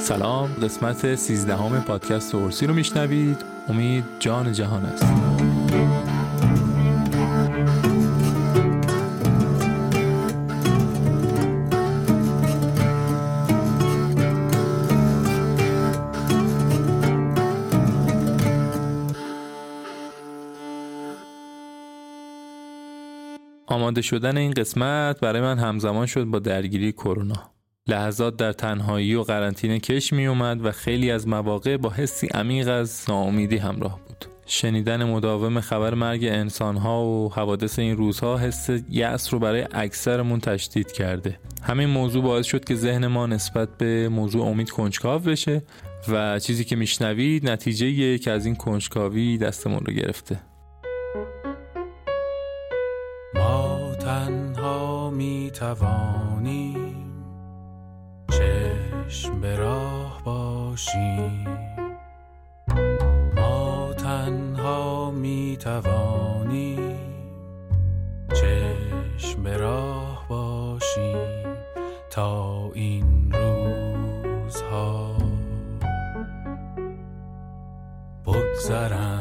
سلام قسمت 13 همه پادکست اورسی رو میشنوید. امید جان جهان است. آماده شدن این قسمت برای من همزمان شد با درگیری کرونا. لحظات در تنهایی و قرنطینه کش می اومد و خیلی از مواقع با حسی عمیق از ناامیدی همراه بود. شنیدن مداوم خبر مرگ انسانها و حوادث این روزها حس یأس رو برای اکثرمون تشدید کرده. همین موضوع باعث شد که ذهن ما نسبت به موضوع امید کنجکاو بشه و چیزی که میشنوید نتیجه که از این کنجکاوی دستمون رو گرفته. ما تنها می به راه باشیم. ما تنها می توانیم چشم به راه باشیم تا این روزها. بگذرند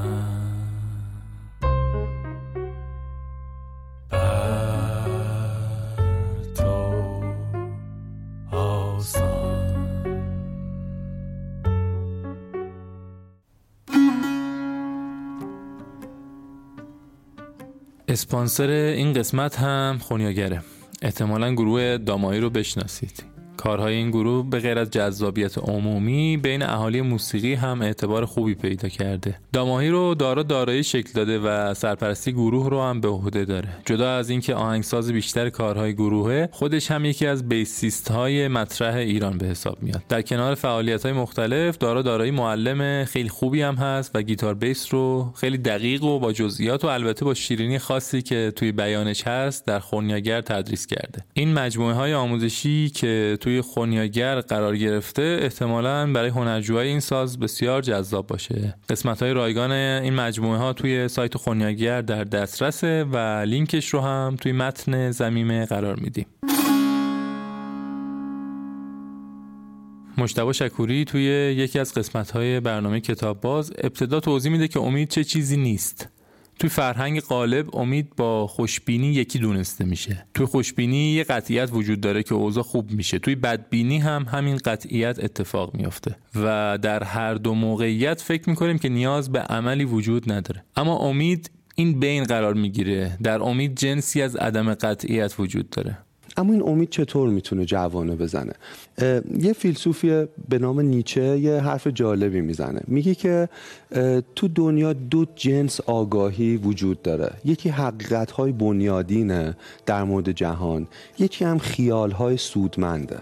اسپانسر این قسمت هم خونیاگره. احتمالا گروه دامایی رو بشناسید. کارهای این گروه به غیر از جذابیت عمومی بین اهالی موسیقی هم اعتبار خوبی پیدا کرده. داماهی رو دارا دارایی شکل داده و سرپرستی گروه رو هم به عهده داره. جدا از اینکه آهنگساز بیشتر کارهای گروهه خودش هم یکی از بیسیست های مطرح ایران به حساب میاد. در کنار فعالیت های مختلف دارا دارایی معلم خیلی خوبی هم هست و گیتار بیس رو خیلی دقیق و با جزئیات و البته با شیرینی خاصی که توی بیانش هست در خونیاگر تدریس کرده. این مجموعه های آموزشی که توی توی خونیاگر قرار گرفته احتمالا برای هنرجوهای این ساز بسیار جذاب باشه. قسمت های رایگان این مجموعه ها توی سایت خونیاگر در دسترسه و لینکش رو هم توی متن زمینه قرار میدیم. مشتبه شکوری توی یکی از قسمت های برنامه کتاب باز ابتدا توضیح میده که امید چه چیزی نیست. توی فرهنگ غالب امید با خوشبینی یکی دونسته میشه. توی خوشبینی یه قطعیت وجود داره که اوضاع خوب میشه. توی بدبینی هم همین قطعیت اتفاق میافته. و در هر دو موقعیت فکر می‌کنیم که نیاز به عملی وجود نداره. اما امید این بین قرار می‌گیره. در امید جنسی از عدم قطعیت وجود داره. اما این امید چطور می‌تونه جوانه بزنه؟ یه فیلسوفی به نام نیچه یه حرف جالبی می‌زنه. میگه که تو دنیا دو جنس آگاهی وجود داره. یکی حقیقت های بنیادینه در مورد جهان یکی هم خیال های سودمنده.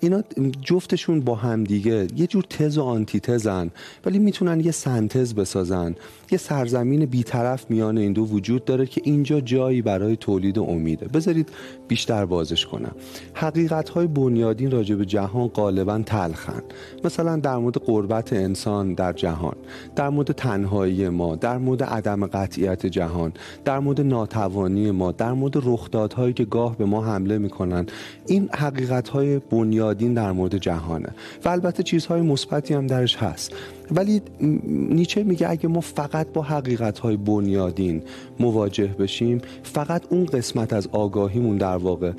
اینا جفتشون با همدیگه یه جور تز و آنتی تزن ولی می‌تونن یه سنتز بسازن. یه سرزمین بیطرف میان این دو وجود داره که اینجا جایی برای تولید امیده بذارید بیشتر بازش کنم. حقیقت های بنیادین راجع به جهان غالبا تلخن. مثلا در مورد قربت انسان در جهان در مورد تنهایی ما در مورد عدم قطعیت جهان در مورد ناتوانی ما در مورد رخدادهایی که گاه به ما حمله می‌کنن. این حقیقت های بنیادین در مورد جهانه. و البته چیزهای مثبتی هم درش هست. ولی نیچه میگه اگه ما فقط با حقیقت های بنیادین مواجه بشیم فقط اون قسمت از آگاهیمون در واقع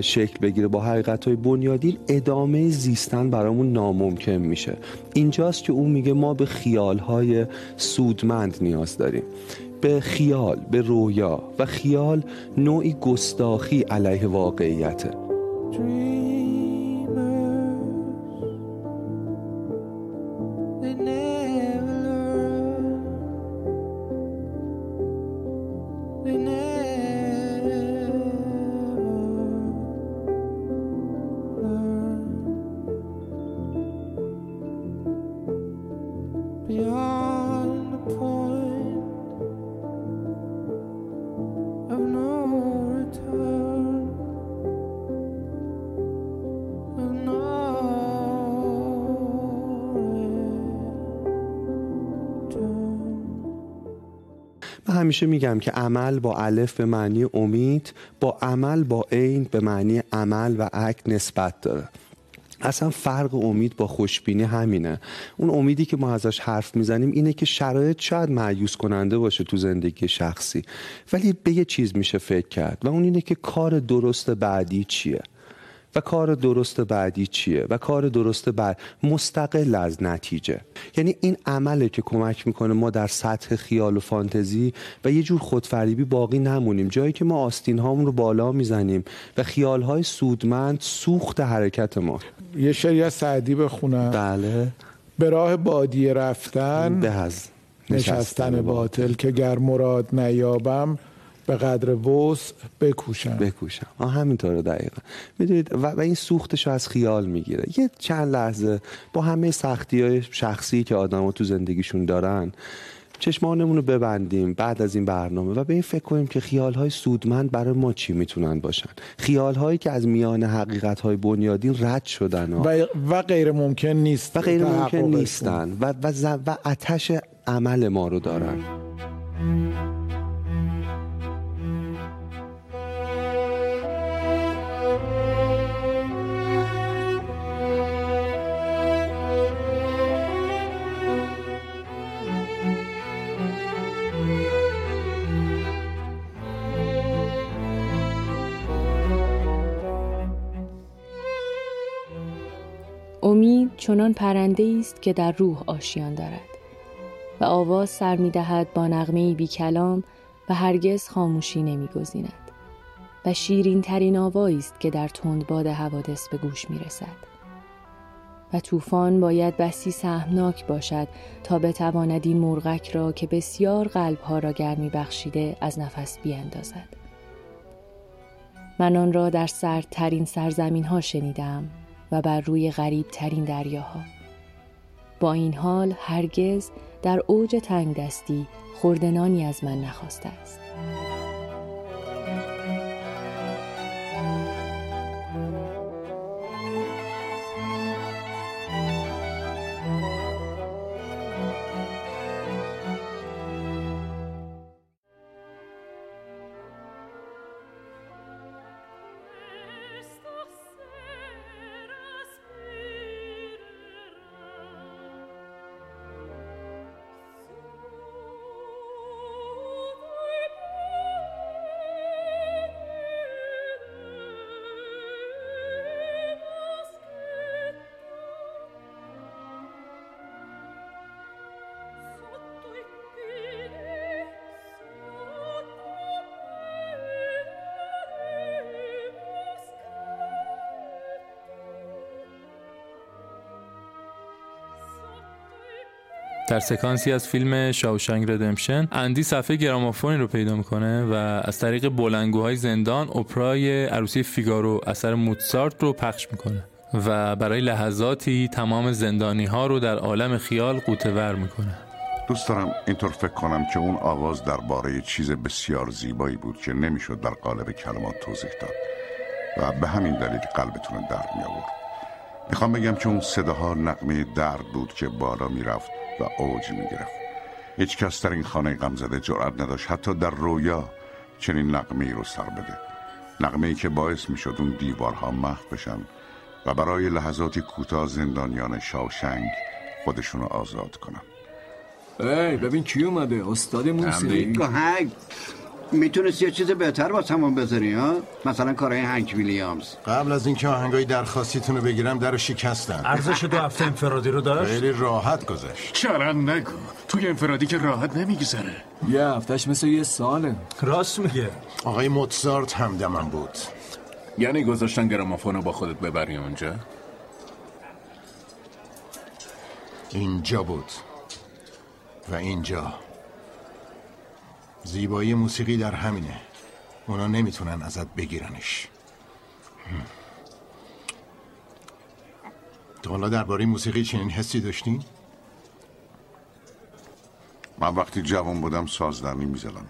شکل بگیره. با حقیقت های بنیادین ادامه زیستن برامون ناممکن میشه. اینجاست که اون میگه ما به خیال های سودمند نیاز داریم. به خیال به رویا و خیال نوعی گستاخی علیه واقعیته همیشه میگم که عمل با الف به معنی امید با عمل با عین به معنی عمل و عک نسبت داره. اصلا فرق امید با خوشبینی همینه. اون امیدی که ما ازش حرف می‌زنیم اینه که شرایط شاید معیوس کننده باشه تو زندگی شخصی. ولی به یه چیز میشه فکر کرد و اون اینه که کار درست بعدی چیه. و کار درست بعدی چیه؟ و کار درست بعد مستقل از نتیجه. یعنی این عمله که کمک می‌کنه ما در سطح خیال و فانتزی و یه جور خودفریبی باقی نمونیم. جایی که ما آستین هامون رو بالا می‌زنیم و خیال های سودمند سوخت حرکت ما. یه شعری از سعدی بخونم. بله. به راه بادیه رفتن به از نشستن باطل که گر مراد نیابم به قدر وس بکوشم. بکوشم. آه همینطوره دقیقا. می‌دونید و, و این سوختش رو از خیال می‌گیره. یه چند لحظه با همه سختی های شخصی که آدم تو زندگیشون دارن چشمانمون رو ببندیم بعد از این برنامه و به این فکر کنیم که خیال های سودمند برای ما چی می‌تونن باشن. خیال هایی که از میان حقیقت های بنیادین رد شدن و, و غیر ممکن نیست و غیر ممکن نیستن. و, و, و اتش عمل ما رو دارن. امید چنان پرنده است که در روح آشیان دارد و آواز سر می دهد با نغمه بی کلام و هرگز خاموشی نمی گذیند و شیرین ترین آوایی است که در تند باد حوادث به گوش می رسد و طوفان باید بسی سهمناک باشد تا بتواند این مرغک را که بسیار قلبها را گرمی بخشیده از نفس بیاندازد. من آن را در سردترین سرزمین ها شنیدم. و بر روی غریب ترین دریاها. با این حال هرگز در اوج تنگ دستی خوردنانی از من نخواسته است. در سکانسی از فیلم شاوشنگ ردمشن اندی صفحه گرامافونی رو پیدا می‌کنه و از طریق بلنگوهای زندان اپرای عروسی فیگارو اثر موتسارت رو پخش می‌کنه و برای لحظاتی تمام زندانی ها رو در عالم خیال قوتور می‌کنه. دوست دارم اینطور فکر کنم که اون آواز درباره چیز بسیار زیبایی بود که نمی‌شد در قالب کلمات توضیح داد و به همین دلیل قلبتون درد می آورد می‌خوام بگم که اون صداها نقمه درد بود که بالا می‌رفت. و اوج می گرفت هیچ کس در این خانه غمزده جرأت نداشت حتی در رویا چنین نقمه ای رو سر بده. نقمه ای که باعث می شد اون دیوارها محو بشن و برای لحظاتی کوتاه زندانیان شاوشنگ خودشونو آزاد کنن. ای ببین کی اومده؟ استاد موسیقی می‌تونست یه چیز بهتر با همون بذاری ها؟ مثلا کارهای هنک ویلیامز. قبل از اینکه آهنگای درخواستیتون رو بگیرم در شکستن ارزش دو هفته انفرادی رو داشت؟ خیلی راحت گذشت. چرا نگو. توی انفرادی که راحت نمیگذره. یه هفتهش مثل یه ساله. راست میگه. آقای موتزارت همدمم بود. یعنی گذاشتن گرامافون رو با خودت ببری اونجا؟ اینجا بود. و اینجا. زیبایی موسیقی در همینه. اونا نمی‌تونن ازت بگیرنش. تو حالا درباره موسیقی چنین حسی داشتی؟ من وقتی جوان بودم سازدرنی می‌زدم.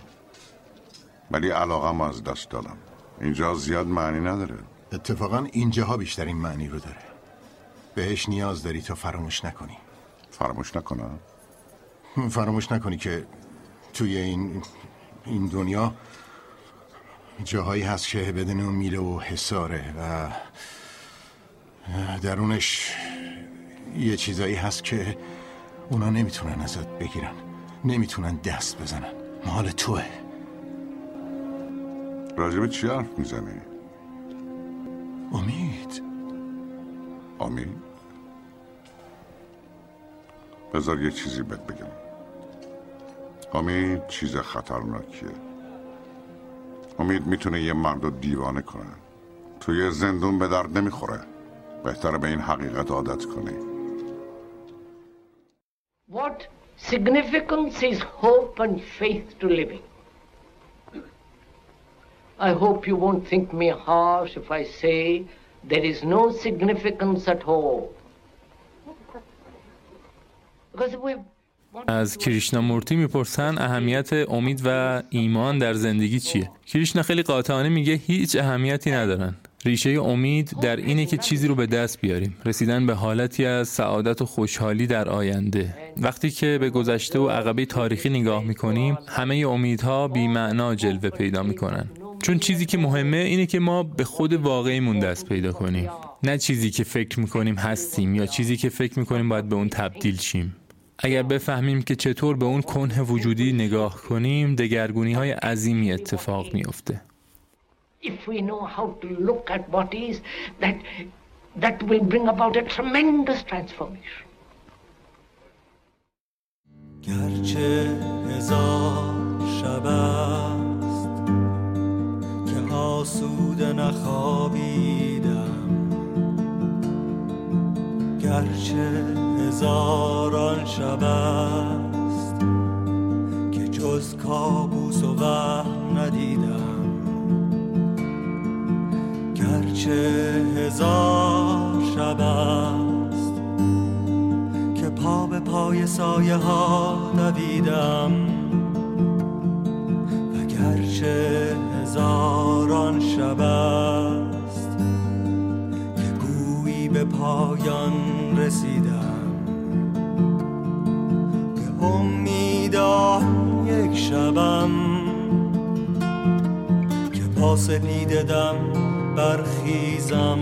ولی علاقم از دست دادم. اینجا زیاد معنی نداره. اتفاقا اینجاها بیشترین معنی رو داره. بهش نیاز داری تا فراموش نکنی. فراموش نکنم؟ فراموش نکنی که توی این این دنیا جاهایی هست که بدن و میله و حساره و درونش یه چیزایی هست که اونا نمی‌تونن ازت بگیرن. نمی‌تونن دست بزنن. مال توه. راجب چی حرف می‌زنی؟ امید. امید؟ بذار یه چیزی بهت بگم. امید چیز خطرناکیه امید می‌تونه یه مرد رو دیوانه کنه توی زندون به درد نمی‌خوره بهتره به این حقیقت عادت کنی What significance is hope and faith to living? I hope you won't think me harsh if I say there is no significance at all. Because we از کریشنا مورتی می‌پرسن اهمیت امید و ایمان در زندگی چیه؟ کریشنا خیلی قاطعانه میگه هیچ اهمیتی ندارن. ریشه امید در اینه که چیزی رو به دست بیاریم. رسیدن به حالتی از سعادت و خوشحالی در آینده. وقتی که به گذشته و عقبه تاریخی نگاه می‌کنیم همه امیدها بیمعنا جلوه پیدا می‌کنن. چون چیزی که مهمه اینه که ما به خود واقعیمون دست پیدا کنیم. نه چیزی که فکر می‌کنیم هستیم یا چیزی که فکر می‌کنیم باید به اون تبدیل شیم. اگر بفهمیم که چطور به اون کنه وجودی نگاه کنیم دگرگونی های عظیمی اتفاق میافته if we know how to look at what is, that, that will bring about a tremendous transformation. گرچه هزار شب است که آسوده نخوابیدم گرچه هزاران شب است که جز کابوس و وهم ندیدم. گرچه هزار شب است که پا به پای سایه ها دویدم. و گرچه هزاران شب است پایان رسیدم. به امیدان یک شبم که پا سپیده دم برخیزم.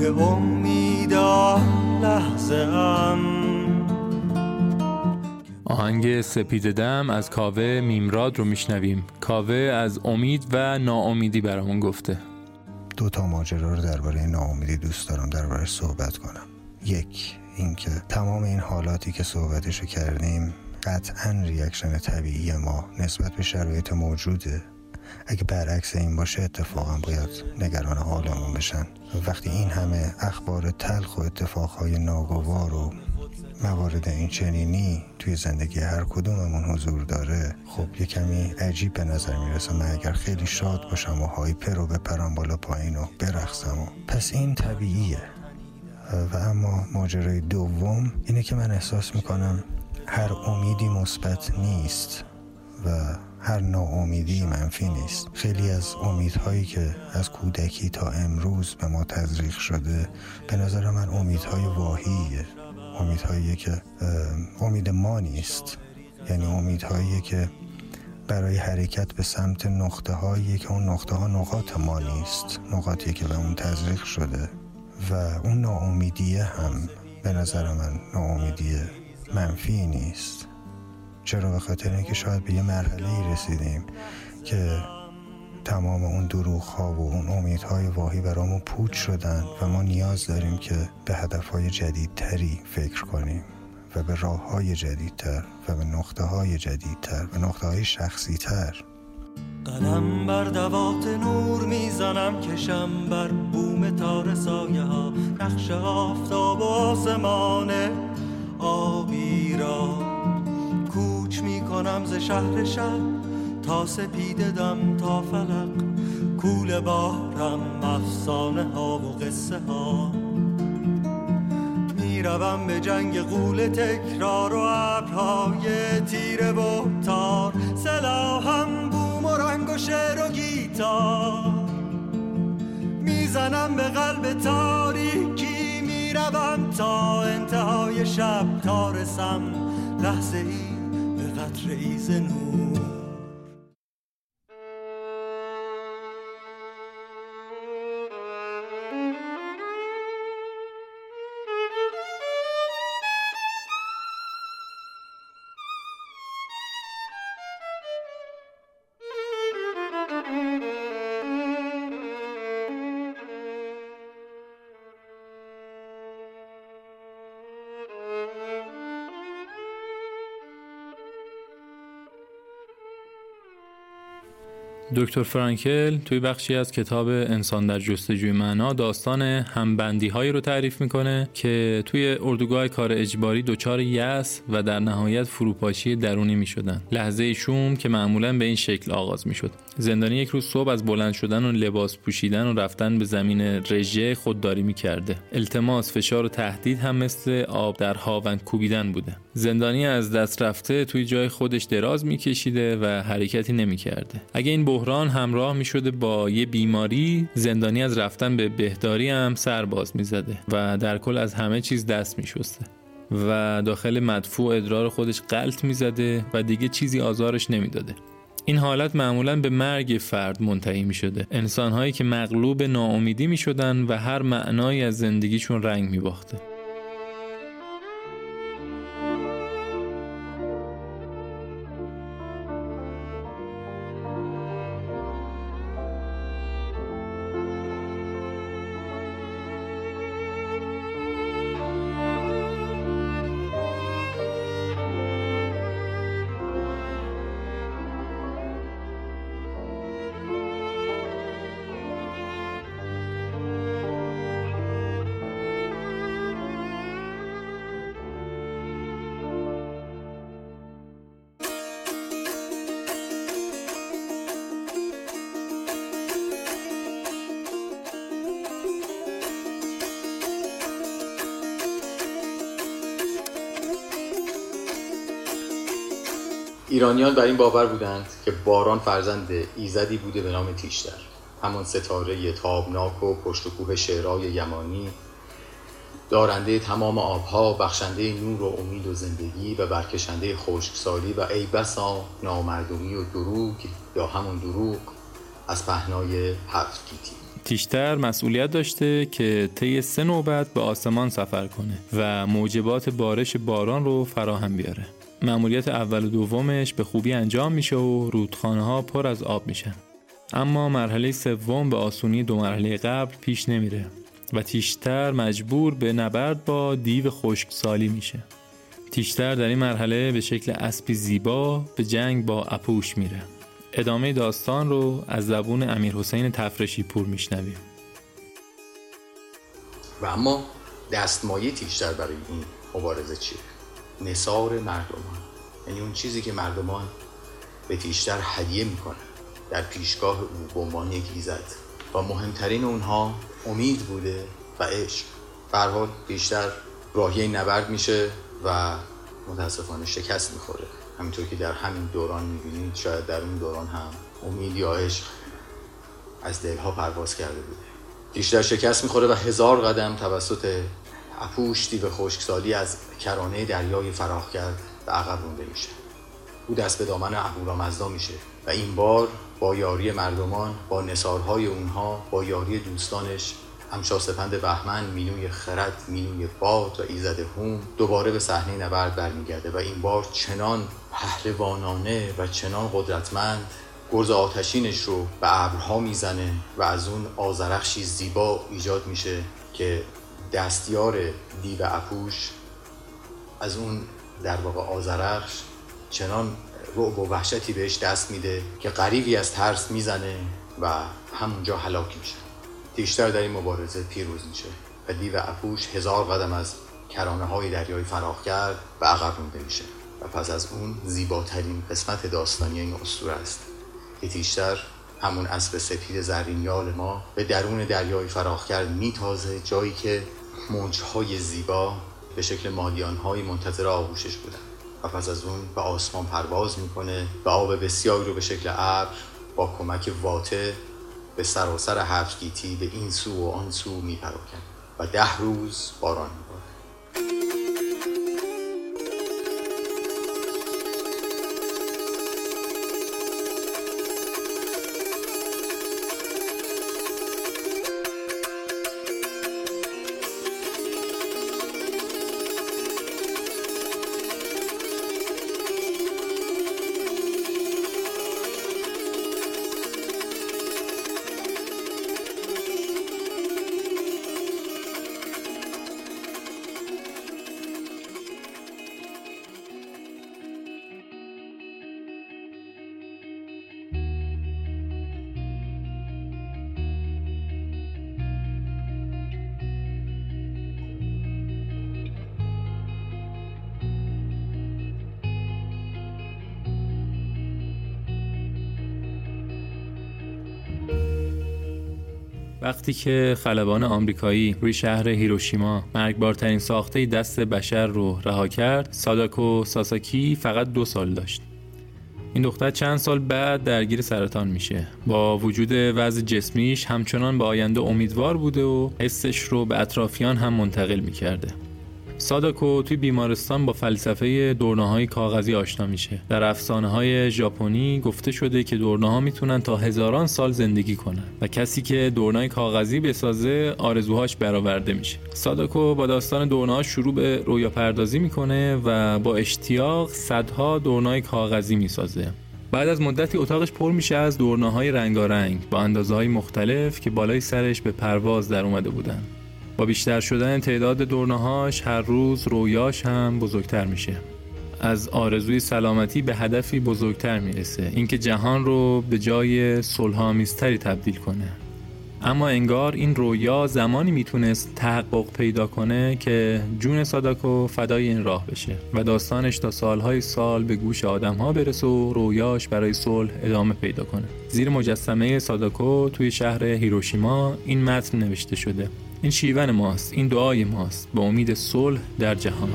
به امیدا لحظه ام. آهنگ سپید دم از کاوه میمراد رو میشنویم. کاوه از امید و ناامیدی برامون گفته. دو تا ماجرا رو درباره ناامیدی دوست دارم درباره صحبت کنم. یک اینکه تمام این حالاتی که صحبتشو کردیم قطعا ریاکشن طبیعی ما نسبت به شرایط موجوده. اگه برعکس این باشه اتفاقا باید نگران حالمون بشن. وقتی این همه اخبار تلخ و اتفاقهای ناگوار و موارد این چنینی توی زندگی هر کدوممون حضور داره. خب یه کمی عجیب به نظر می‌رسه. من اگر خیلی شاد باشم و هایپر رو بپرم بالا پایین و برخصم و پس این طبیعیه. و اما ماجرای دوم اینه که من احساس می‌کنم هر امیدی مثبت نیست و هر ناامیدی منفی نیست. خیلی از امیدهایی که از کودکی تا امروز به ما تزریق شده به نظر من امیدهای واهیه. امیدهایی که امید ما نیست. یعنی امیدهایی که برای حرکت به سمت نقطه هایی که اون نقطه ها نقاط ما نیست. نقاطی که به اون تزریق شده. و اون ناامیدیه هم به نظر من ناامیدی منفی نیست. چرا؟ به خاطر اینکه شاید به یه مرحله رسیدیم که تمام اون دروغ ها و اون امیدهای واهی برامون پوچ شدن و ما نیاز داریم که به هدف های جدیدتری فکر کنیم و به راه های جدیدتر و به نقطه های جدیدتر و نقطه های شخصی تر قلم بر دوات نور می‌زنم کشم بر بوم تار سایه ها نقش آفتاب آسمان آبی را کوچ می‌کنم ز شهر شب تا سپیده دم تا فلق کول بارم افسانه ها و قصه ها. می‌روم به جنگ قول تکرار و ابرهای تیره و تار. سلاحم بوم و رنگ و شعر و گیتار. می‌زنم به قلب تاریکی می‌روم تا انتهای شب تا رسم لحظه ای به قطر ایز نور دکتر فرانکل توی بخشی از کتاب انسان در جستجوی معنا داستان همبندی هایی رو تعریف می‌کنه که توی اردوگاه کار اجباری دچار یس و در نهایت فروپاشی درونی می‌شدن. لحظه شوم که معمولا به این شکل آغاز می‌شد. زندانی یک روز صبح از بلند شدن و لباس پوشیدن و رفتن به زمین رژه خودداری می‌کرده. التماس فشار و تهدید هم مثل آب در هاوند کوبیدن بوده. زندانی از دست رفته توی جای خودش دراز میکشیده و حرکتی نمی‌کرده اگه این بحران همراه می شده با یه بیماری زندانی از رفتن به بهداری هم سر باز می زده و در کل از همه چیز دست می شسته و داخل مدفوع ادرار خودش قلط می زده و دیگه چیزی آزارش نمی داده. این حالت معمولا به مرگ فرد منتهی می شده انسانهایی که مغلوب ناامیدی می شدن و هر معنایی از زندگیشون رنگ می باخته. ایرانیان بر این باور بودند که باران فرزند ایزدی بوده به نام تیشتر. همان ستاره تابناک و پشت و کوه شعرهای یمانی دارنده تمام آبها بخشنده نور و امید و زندگی و برکشنده خشکسالی و ای بسا نامردمی و دروغ یا همون دروغ از پهنای هفت گیتی. تیشتر مسئولیت داشته که طی سه نوبت به آسمان سفر کنه و موجبات بارش باران رو فراهم بیاره. مأموریت اول و دومش به خوبی انجام میشه و رودخانه ها پر از آب میشن اما مرحله سوم به آسونی دو مرحله قبل پیش نمیره و تیشتر مجبور به نبرد با دیو خشکسالی میشه. تیشتر در این مرحله به شکل اسبی زیبا به جنگ با اپوش میره. ادامه داستان رو از زبون امیر حسین تفرشی پور میشنویم. و اما دستمایه تیشتر برای این مبارزه چیه؟ نصار مردمان. یعنی اون چیزی که مردمان به تیشتر هدیه می‌کنن. در پیشگاه او به عنوان یک ایزد. و مهمترین اونها امید بوده و عشق. حال بیشتر راهی نبرد میشه و متاسفانه شکست می‌خوره. همینطور که در همین دوران می‌بینید شاید در اون دوران هم امید یا عشق از دلها پرواز کرده بوده. بیشتر شکست می‌خوره و هزار قدم توسط اپوش دیو خشکسالی از کرانه دریای فراخ کرد به عقب رونده میشه. او دست به دامن اهورامزدا میشه و این بار با یاری مردمان با نصارهای اونها با یاری دوستانش همشا سپند بهمن مینوی خرد مینوی باد و ایزد هوم دوباره به صحنه نبرد برمیگرده و این بار چنان پهلوانانه و چنان قدرتمند گرز آتشینش رو به ابرها می‌زنه و از اون آزرخشی زیبا ایجاد میشه که دستیار دیو اپوش از اون در واقع آزرخش چنان رعب و وحشتی بهش دست میده که قریبی از ترس می‌زنه و همونجا هلاک میشه. تیشتر در این مبارزه پیروز میشه و دیو اپوش هزار قدم از کرانه های دریای فراخ کرد و عقب مونده میشه. و پس از اون زیباترین قسمت داستانی این اسطوره است که تیشتر همون اسب سپید زرینیال ما به درون دریای فراخ کرد میتازه جایی که موجهای زیبا به شکل مادیانهای منتظر آغوشش بودن. و پس از اون به آسمان پرواز می‌کنه و آب بسیاری رو به شکل ابر با کمک واته به سراسر هفت گیتی به این سو و آن سو میپراکن و ده روز باران وقتی که خلبان آمریکایی روی شهر هیروشیما مرگبارترین ساخته دست بشر رو رها کرد ساداکو ساساکی فقط دو سال داشت. این دختر چند سال بعد درگیر سرطان میشه. با وجود وضع جسمیش همچنان به آینده امیدوار بوده و حسش رو به اطرافیان هم منتقل می‌کرده. ساداکو توی بیمارستان با فلسفه دورنه های کاغذی آشنا میشه. در افسانه های ژاپنی گفته شده که دورنه ها می‌تونن تا هزاران سال زندگی کنن و کسی که دورنه کاغذی بسازه آرزوهاش برآورده میشه. ساداکو با داستان دورنه ها شروع به رویا پردازی می‌کنه و با اشتیاق صدها دورنه کاغذی می‌سازه. بعد از مدتی اتاقش پر میشه از دورنه های رنگارنگ با اندازه های مختلف که بالای سرش به پرواز در اومده بودن. با بیشتر شدن تعداد دورنهاش هر روز رویاش هم بزرگتر میشه. از آرزوی سلامتی به هدفی بزرگتر می‌رسه. اینکه جهان رو به جای صلحآمیزتری تبدیل کنه. اما انگار این رویا زمانی می‌تونست تحقق پیدا کنه که جون ساداکو فدای این راه بشه و داستانش تا سالهای سال به گوش آدم ها برسه و رویاش برای صلح ادامه پیدا کنه. زیر مجسمه ساداکو توی شهر هیروشیما این متن نوشته شده. این شیون ماست این دعای ماست به امید صلح در جهان.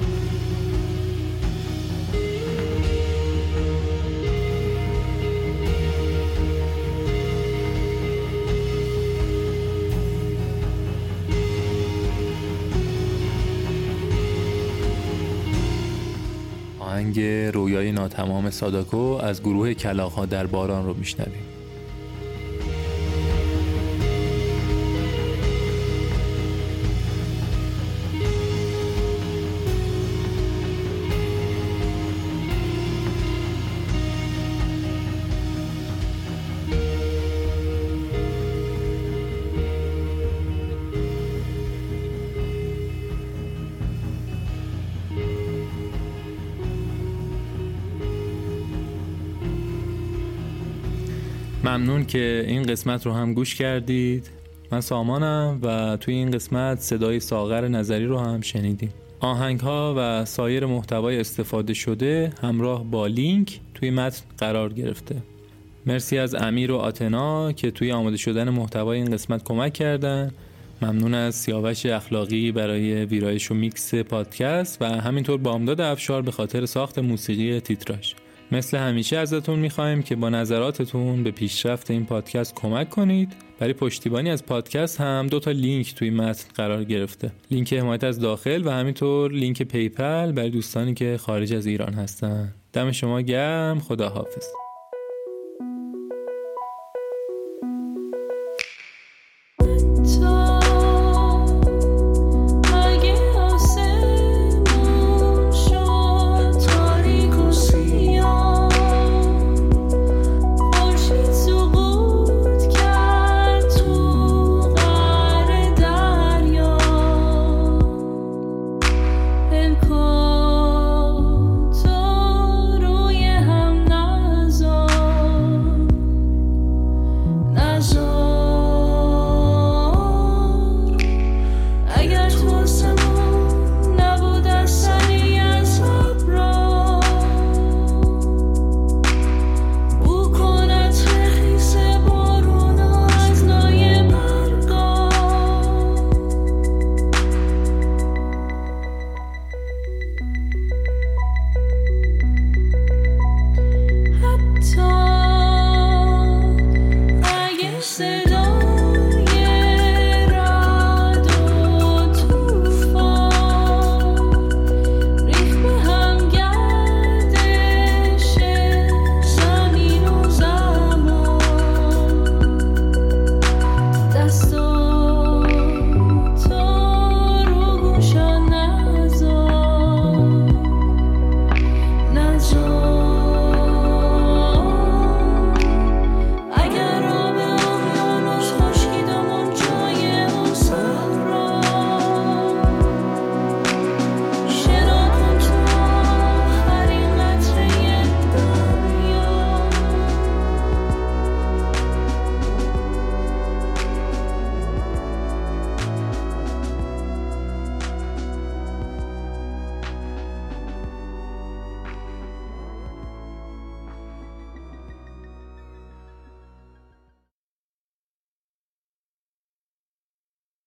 آهنگ رویای ناتمام ساداکو از گروه کلاخ در باران رو میشنویم. ممنون که این قسمت رو هم گوش کردید. من سامانم و توی این قسمت صدای ساغر نظری رو هم شنیدیم. آهنگ ها و سایر محتوای استفاده شده همراه با لینک توی متن قرار گرفته. مرسی از امیر و آتنا که توی آماده شدن محتوای این قسمت کمک کردن. ممنون از سیاوش اخلاقی برای ویرایش و میکس پادکست و همینطور بامداد افشار به خاطر ساخت موسیقی تیتراژ. مثل همیشه ازتون می‌خوایم که با نظراتتون به پیشرفت این پادکست کمک کنید. برای پشتیبانی از پادکست هم دو تا لینک توی متن قرار گرفته. لینک حمایت از داخل و همینطور لینک PayPal برای دوستانی که خارج از ایران هستن. دم شما گرم. خدا حافظ